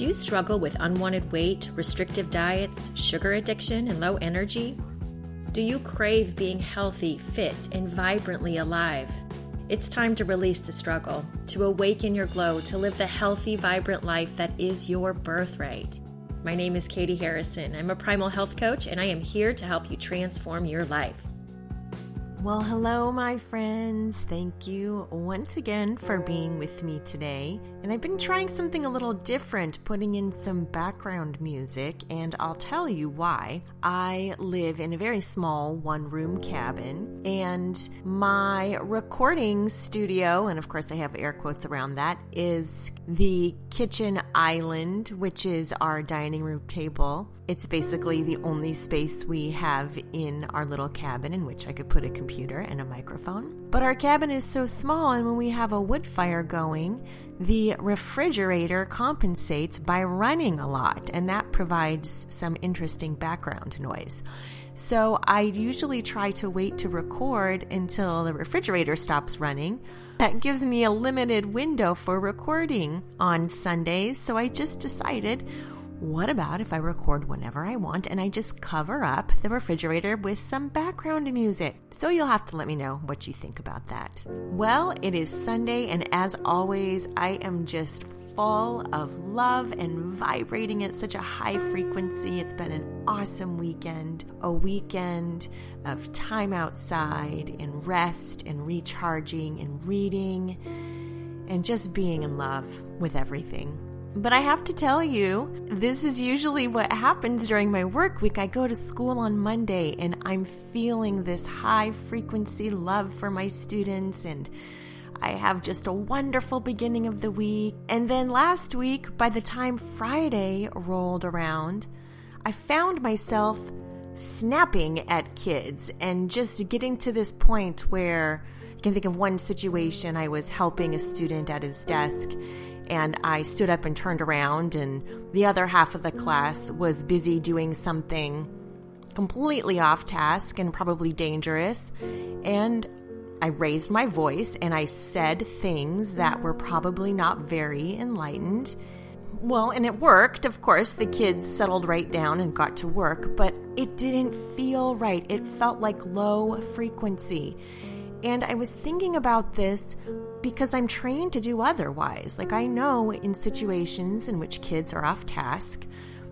Do you struggle with unwanted weight, restrictive diets, sugar addiction, and low energy? Do you crave being healthy, fit, and vibrantly alive? It's time to release the struggle, to awaken your glow, to live the healthy, vibrant life that is your birthright. My name is Katie Harrison. I'm a primal health coach, and I am here to help you transform your life. Well, hello, my friends. Thank you once again for being with me today. And I've been trying something a little different, putting in some background music, and I'll tell you why. I live in a very small one room cabin, and my recording studio, and of course I have air quotes around that, is the kitchen island, which is our dining room table. It's basically the only space we have in our little cabin in which I could put a computer and a microphone. But our cabin is so small, and when we have a wood fire going, the refrigerator compensates by running a lot, and that provides some interesting background noise. So I usually try to wait to record until the refrigerator stops running. That gives me a limited window for recording on Sundays, so I just decided what about if I record whenever I want and I just cover up the refrigerator with some background music? So you'll have to let me know what you think about that. Well, it is Sunday, and as always, I am just full of love and vibrating at such a high frequency. It's been an awesome weekend, a weekend of time outside and rest and recharging and reading and just being in love with everything. But I have to tell you, this is usually what happens during my work week. I go to school on Monday and I'm feeling this high frequency love for my students and I have just a wonderful beginning of the week. And then last week, by the time Friday rolled around, I found myself snapping at kids and just getting to this point where I can think of one situation I was helping a student at his desk and I stood up and turned around, and the other half of the class was busy doing something completely off task and probably dangerous. And I raised my voice and I said things that were probably not very enlightened. Well, and it worked. Of course, the kids settled right down and got to work, but it didn't feel right. It felt like low frequency. And I was thinking about this because I'm trained to do otherwise. Like, I know in situations in which kids are off task,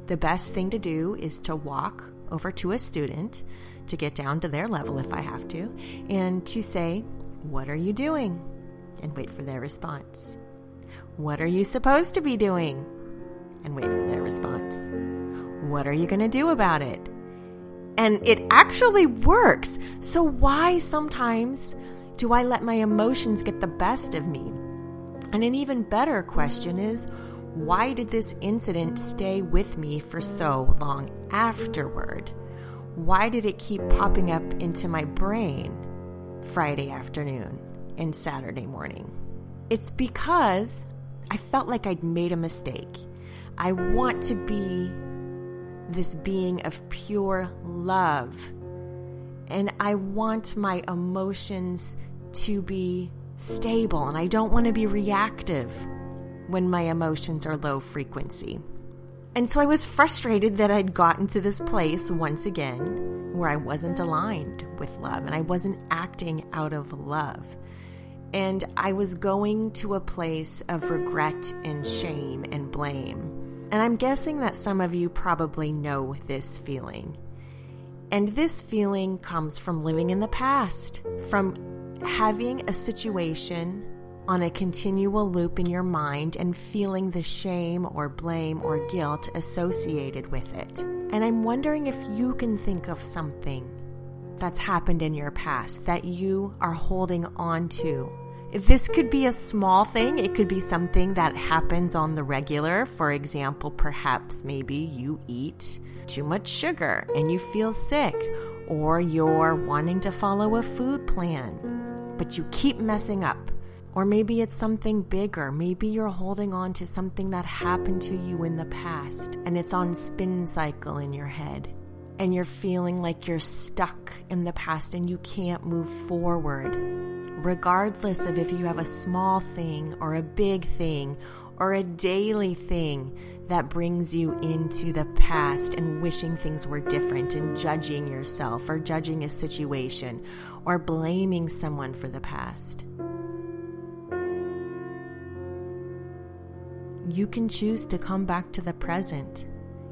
the best thing to do is to walk over to a student to get down to their level if I have to, and to say, What are you doing? and wait for their response. What are you supposed to be doing? and wait for their response. What are you going to do about it? And it actually works. So, why sometimes do I let my emotions get the best of me? And an even better question is why did this incident stay with me for so long afterward? Why did it keep popping up into my brain Friday afternoon and Saturday morning? It's because I felt like I'd made a mistake. I want to be this being of pure love. And I want my emotions to be stable, and I don't want to be reactive when my emotions are low frequency. And so I was frustrated that I'd gotten to this place once again where I wasn't aligned with love and I wasn't acting out of love. And I was going to a place of regret and shame and blame. And I'm guessing that some of you probably know this feeling. And this feeling comes from living in the past, from having a situation on a continual loop in your mind and feeling the shame or blame or guilt associated with it. And I'm wondering if you can think of something that's happened in your past that you are holding on to this could be a small thing, it could be something that happens on the regular. For example, perhaps maybe you eat too much sugar and you feel sick, or you're wanting to follow a food plan, but you keep messing up. Or maybe it's something bigger. Maybe you're holding on to something that happened to you in the past and it's on spin cycle in your head. And you're feeling like you're stuck in the past and you can't move forward regardless of if you have a small thing or a big thing or a daily thing that brings you into the past and wishing things were different and judging yourself or judging a situation or blaming someone for the past. You can choose to come back to the present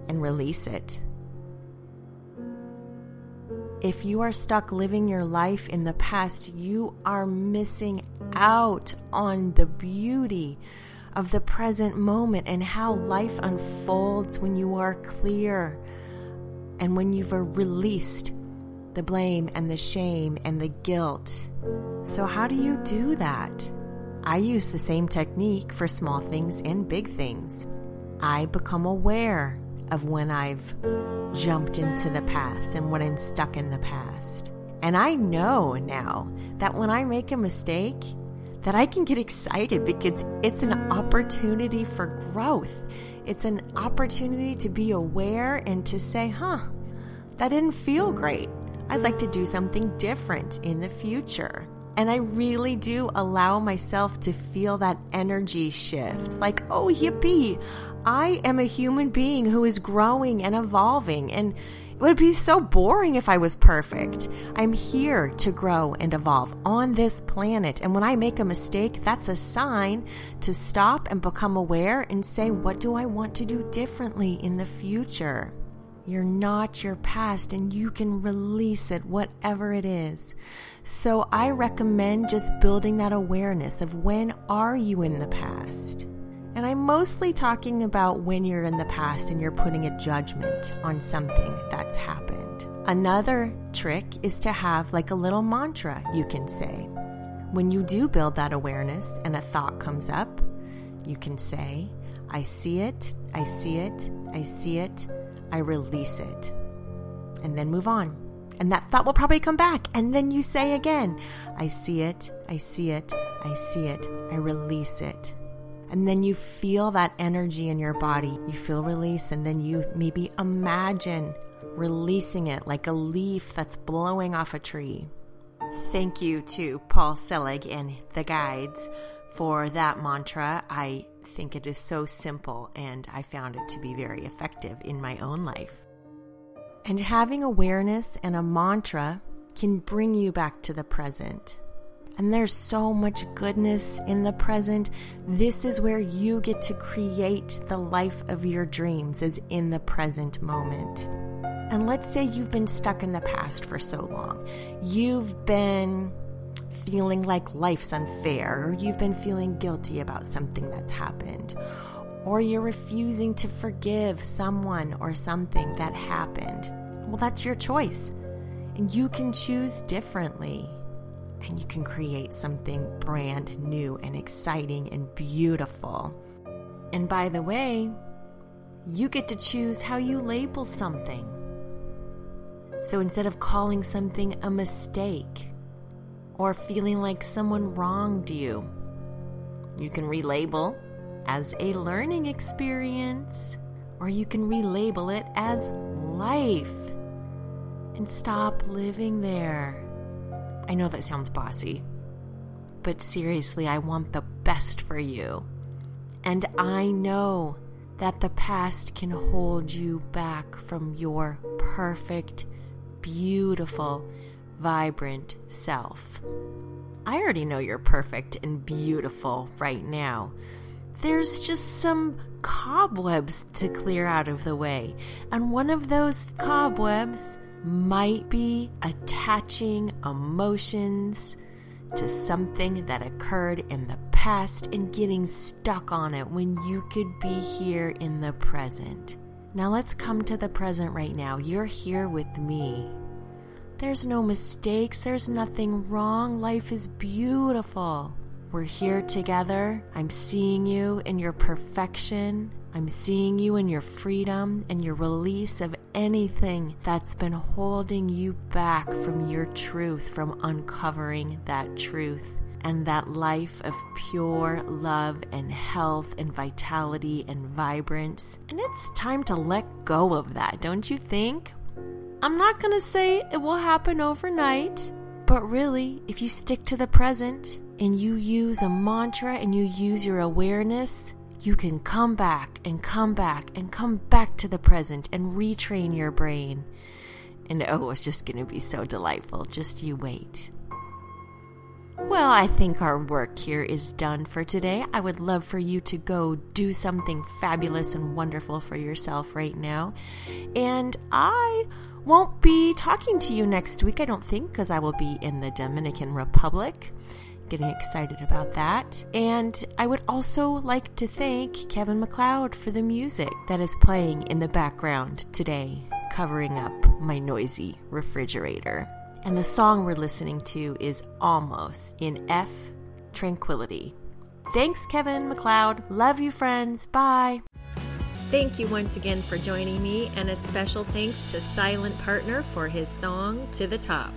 and release it. If you are stuck living your life in the past, you are missing out on the beauty of the present moment and how life unfolds when you are clear and when you've released the blame and the shame and the guilt. So, how do you do that? I use the same technique for small things and big things. I become aware of when I've jumped into the past and when I'm stuck in the past. And I know now that when I make a mistake, that I can get excited because it's an opportunity for growth. It's an opportunity to be aware and to say, huh, that didn't feel great. I'd like to do something different in the future. And I really do allow myself to feel that energy shift like, oh, yippee, I am a human being who is growing and evolving. And it would be so boring if I was perfect. I'm here to grow and evolve on this planet. And when I make a mistake, that's a sign to stop and become aware and say, what do I want to do differently in the future? You're not your past and you can release it, whatever it is. So I recommend just building that awareness of when are you in the past? And I'm mostly talking about when you're in the past and you're putting a judgment on something that's happened. Another trick is to have like a little mantra you can say. When you do build that awareness and a thought comes up, you can say, I see it, I see it, I see it, I release it. And then move on. And that thought will probably come back. And then you say again, I see it, I see it, I see it, I release it. And then you feel that energy in your body. You feel release, and then you maybe imagine releasing it like a leaf that's blowing off a tree. Thank you to Paul Selig and the guides for that mantra. I think it is so simple, and I found it to be very effective in my own life. And having awareness and a mantra can bring you back to the present. And there's so much goodness in the present. This is where you get to create the life of your dreams, is in the present moment. And let's say you've been stuck in the past for so long. You've been feeling like life's unfair, or you've been feeling guilty about something that's happened, or you're refusing to forgive someone or something that happened. Well, that's your choice. And you can choose differently and you can create something brand new and exciting and beautiful. And by the way, you get to choose how you label something. So instead of calling something a mistake or feeling like someone wronged you, you can relabel as a learning experience or you can relabel it as life and stop living there. I know that sounds bossy, but seriously, I want the best for you. And I know that the past can hold you back from your perfect, beautiful, vibrant self. I already know you're perfect and beautiful right now. There's just some cobwebs to clear out of the way. And one of those cobwebs might be attaching emotions to something that occurred in the past and getting stuck on it when you could be here in the present. Now let's come to the present right now. You're here with me. There's no mistakes, there's nothing wrong. Life is beautiful. We're here together. I'm seeing you in your perfection. I'm seeing you in your freedom and your release of anything that's been holding you back from your truth, from uncovering that truth and that life of pure love and health and vitality and vibrance. And it's time to let go of that, don't you think? I'm not going to say it will happen overnight, but really, if you stick to the present and you use a mantra and you use your awareness, you can come back and come back and come back to the present and retrain your brain. And oh, it's just going to be so delightful. Just you wait. Well, I think our work here is done for today. I would love for you to go do something fabulous and wonderful for yourself right now. And I won't be talking to you next week, I don't think, because I will be in the Dominican Republic. Getting excited about that. And I would also like to thank Kevin MacLeod for the music that is playing in the background today, covering up my noisy refrigerator. And the song we're listening to is Almost in F Tranquility. Thanks, Kevin MacLeod. Love you, friends. Bye. Thank you once again for joining me, and a special thanks to Silent Partner for his song To the Top.